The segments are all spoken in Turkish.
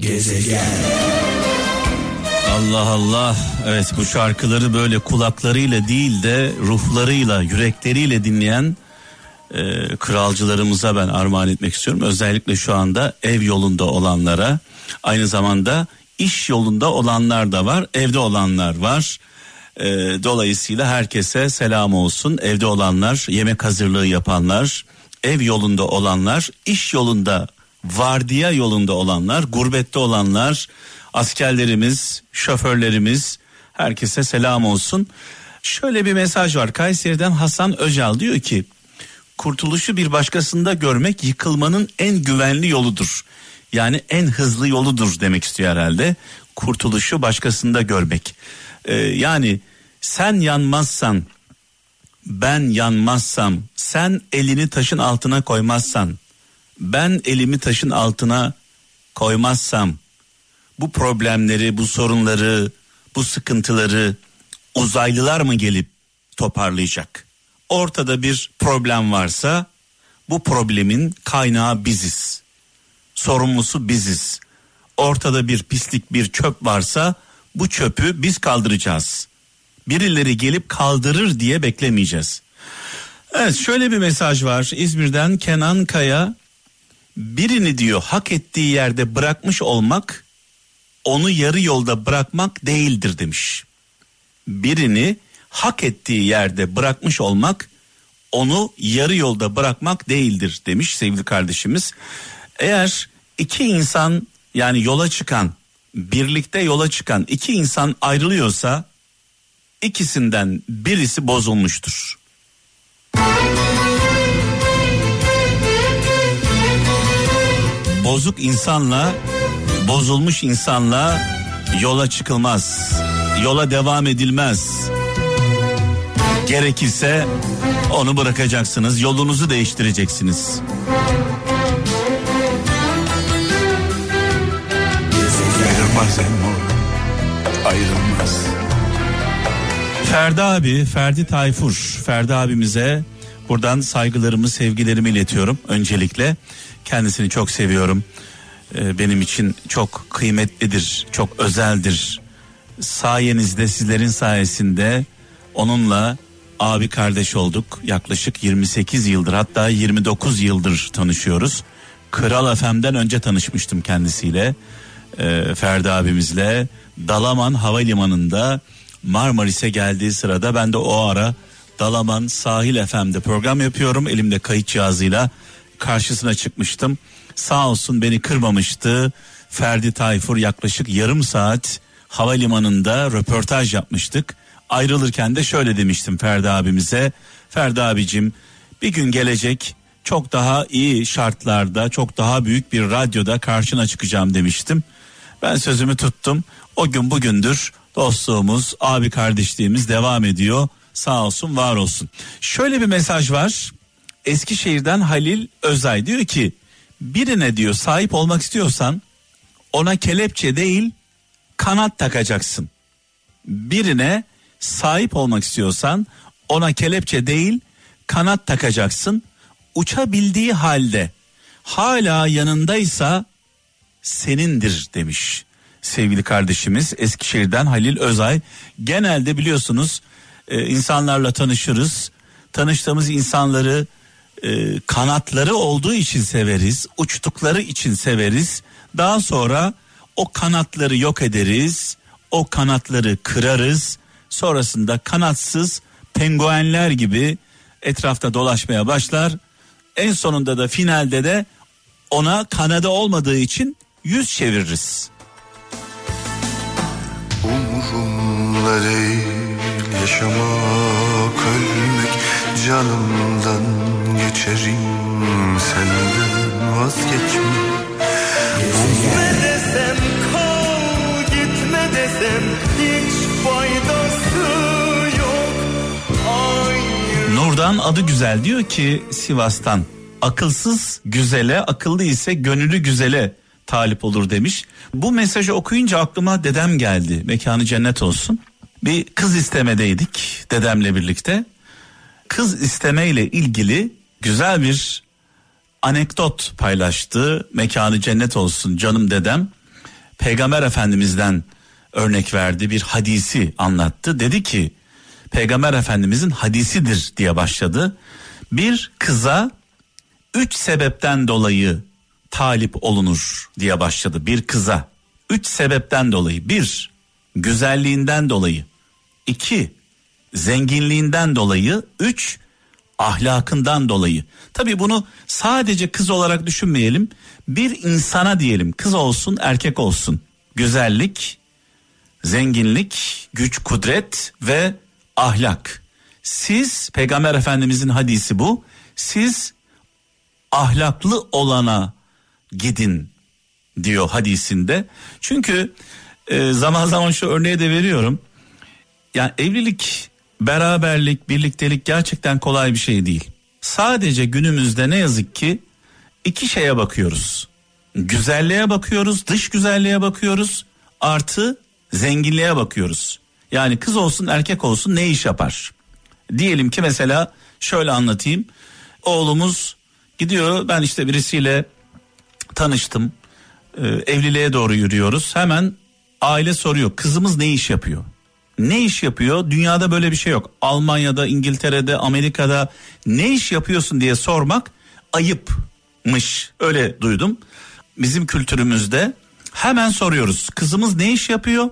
Gezegen. Allah Allah. Evet bu şarkıları böyle kulaklarıyla değil de ruhlarıyla, yürekleriyle dinleyen e, kralcılarımıza ben armağan etmek istiyorum. Özellikle şu anda ev yolunda olanlara, aynı zamanda iş yolunda olanlar da var, evde olanlar var. E, dolayısıyla herkese selam olsun. Evde olanlar, yemek hazırlığı yapanlar, ev yolunda olanlar, iş yolunda, vardiya yolunda olanlar, gurbette olanlar, askerlerimiz, şoförlerimiz herkese selam olsun. Şöyle bir mesaj var. Kayseri'den Hasan Öcal diyor ki kurtuluşu bir başkasında görmek yıkılmanın en güvenli yoludur. Yani en hızlı yoludur demek istiyor herhalde. Kurtuluşu başkasında görmek. Ee, yani sen yanmazsan ben yanmazsam sen elini taşın altına koymazsan ben elimi taşın altına koymazsam bu problemleri, bu sorunları, bu sıkıntıları uzaylılar mı gelip toparlayacak? Ortada bir problem varsa bu problemin kaynağı biziz. Sorumlusu biziz. Ortada bir pislik, bir çöp varsa bu çöpü biz kaldıracağız. Birileri gelip kaldırır diye beklemeyeceğiz. Evet şöyle bir mesaj var İzmir'den Kenan Kaya birini diyor hak ettiği yerde bırakmış olmak onu yarı yolda bırakmak değildir demiş. Birini hak ettiği yerde bırakmış olmak onu yarı yolda bırakmak değildir demiş sevgili kardeşimiz. Eğer iki insan yani yola çıkan birlikte yola çıkan iki insan ayrılıyorsa ikisinden birisi bozulmuştur. Bozuk insanla bozulmuş insanla yola çıkılmaz. Yola devam edilmez. Gerekirse onu bırakacaksınız, yolunuzu değiştireceksiniz. Ayrılmaz emmo. Ayrılmaz. Ferdi abi, Ferdi Tayfur, Ferdi abimize buradan saygılarımı, sevgilerimi iletiyorum öncelikle. Kendisini çok seviyorum. Ee, benim için çok kıymetlidir, çok özeldir. Sayenizde, sizlerin sayesinde onunla abi kardeş olduk. Yaklaşık 28 yıldır hatta 29 yıldır tanışıyoruz. Kral FM'den önce tanışmıştım kendisiyle. Ee, Ferdi abimizle Dalaman Havalimanı'nda Marmaris'e geldiği sırada ben de o ara Dalaman Sahil FM'de program yapıyorum. Elimde kayıt cihazıyla karşısına çıkmıştım. Sağ olsun beni kırmamıştı. Ferdi Tayfur yaklaşık yarım saat havalimanında röportaj yapmıştık. Ayrılırken de şöyle demiştim Ferdi abimize. Ferdi abicim bir gün gelecek çok daha iyi şartlarda çok daha büyük bir radyoda karşına çıkacağım demiştim. Ben sözümü tuttum. O gün bugündür dostluğumuz, abi kardeşliğimiz devam ediyor. Sağ olsun, var olsun. Şöyle bir mesaj var. Eskişehir'den Halil Özay diyor ki birine diyor sahip olmak istiyorsan ona kelepçe değil kanat takacaksın. Birine sahip olmak istiyorsan ona kelepçe değil kanat takacaksın. Uçabildiği halde hala yanındaysa senindir demiş sevgili kardeşimiz Eskişehir'den Halil Özay. Genelde biliyorsunuz e, insanlarla tanışırız. Tanıştığımız insanları e, kanatları olduğu için severiz, uçtukları için severiz. Daha sonra o kanatları yok ederiz, o kanatları kırarız. Sonrasında kanatsız penguenler gibi etrafta dolaşmaya başlar. En sonunda da finalde de ona kanadı olmadığı için yüz çeviririz. Umurumda değil yaşamak ölmek Canımdan geçerim. Senden vazgeçme Gitme desem kal gitme desem hiç faydası yok. Ayrı Nurdan adı güzel diyor ki Sivas'tan akılsız güzele akıllı ise gönüllü güzele talip olur demiş. Bu mesajı okuyunca aklıma dedem geldi. Mekanı cennet olsun. Bir kız istemedeydik dedemle birlikte. Kız istemeyle ilgili güzel bir anekdot paylaştı. Mekanı cennet olsun canım dedem. Peygamber Efendimiz'den örnek verdi bir hadisi anlattı. Dedi ki Peygamber Efendimiz'in hadisidir diye başladı. Bir kıza üç sebepten dolayı talip olunur diye başladı. Bir kıza üç sebepten dolayı. Bir, güzelliğinden dolayı. İki zenginliğinden dolayı. Üç, ahlakından dolayı. Tabii bunu sadece kız olarak düşünmeyelim. Bir insana diyelim kız olsun erkek olsun. Güzellik, zenginlik, güç, kudret ve ahlak. Siz Peygamber Efendimizin hadisi bu. Siz ahlaklı olana gidin diyor hadisinde. Çünkü e, zaman zaman şu örneği de veriyorum. Yani evlilik, beraberlik, birliktelik gerçekten kolay bir şey değil. Sadece günümüzde ne yazık ki iki şeye bakıyoruz. Güzelliğe bakıyoruz, dış güzelliğe bakıyoruz, artı zenginliğe bakıyoruz. Yani kız olsun erkek olsun ne iş yapar? Diyelim ki mesela şöyle anlatayım. Oğlumuz gidiyor ben işte birisiyle tanıştım. Ee, evliliğe doğru yürüyoruz. Hemen aile soruyor kızımız ne iş yapıyor? Ne iş yapıyor? Dünyada böyle bir şey yok. Almanya'da, İngiltere'de, Amerika'da ne iş yapıyorsun diye sormak ayıpmış. Öyle duydum. Bizim kültürümüzde hemen soruyoruz. Kızımız ne iş yapıyor?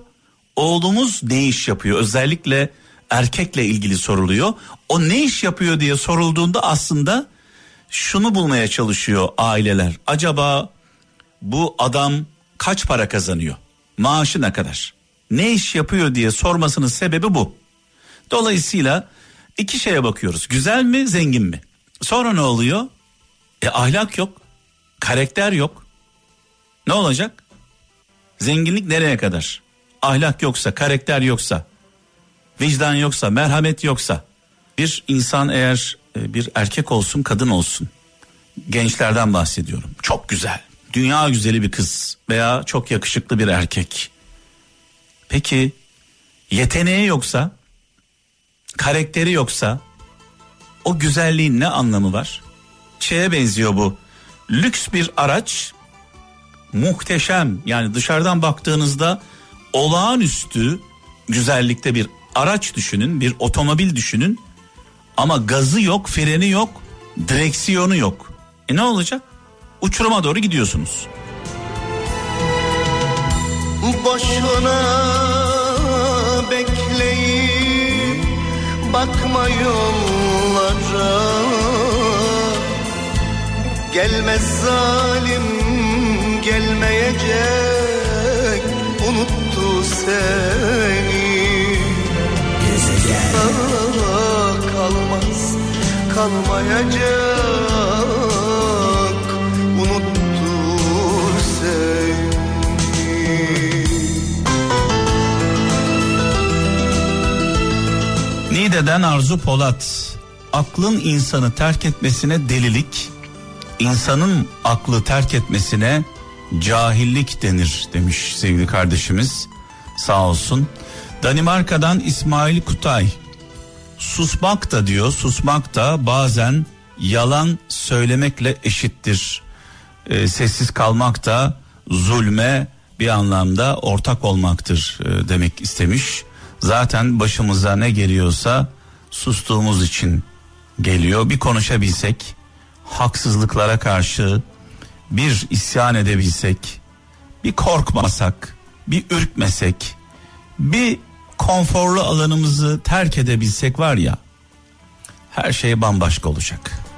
Oğlumuz ne iş yapıyor? Özellikle erkekle ilgili soruluyor. O ne iş yapıyor diye sorulduğunda aslında şunu bulmaya çalışıyor aileler. Acaba bu adam kaç para kazanıyor? Maaşı ne kadar? Ne iş yapıyor diye sormasının sebebi bu. Dolayısıyla iki şeye bakıyoruz. Güzel mi, zengin mi? Sonra ne oluyor? E ahlak yok, karakter yok. Ne olacak? Zenginlik nereye kadar? Ahlak yoksa, karakter yoksa, vicdan yoksa, merhamet yoksa bir insan eğer e, bir erkek olsun, kadın olsun. Gençlerden bahsediyorum. Çok güzel. Dünya güzeli bir kız veya çok yakışıklı bir erkek. Peki yeteneği yoksa, karakteri yoksa o güzelliğin ne anlamı var? Şeye benziyor bu. Lüks bir araç muhteşem yani dışarıdan baktığınızda olağanüstü güzellikte bir araç düşünün, bir otomobil düşünün. Ama gazı yok, freni yok, direksiyonu yok. E ne olacak? Uçuruma doğru gidiyorsunuz. Boşuna bekleyip bakma yollara. Gelmez zalim gelmeyecek unuttu seni. Ah, kalmaz kalmayacak Niğde'den Arzu Polat. Aklın insanı terk etmesine delilik, insanın aklı terk etmesine cahillik denir demiş sevgili kardeşimiz. Sağ olsun. Danimarka'dan İsmail Kutay. Susmak da diyor, susmak da bazen yalan söylemekle eşittir. Ee, sessiz kalmak da zulme bir anlamda ortak olmaktır e, demek istemiş. Zaten başımıza ne geliyorsa sustuğumuz için geliyor. Bir konuşabilsek, haksızlıklara karşı bir isyan edebilsek, bir korkmasak, bir ürkmesek, bir konforlu alanımızı terk edebilsek var ya, her şey bambaşka olacak.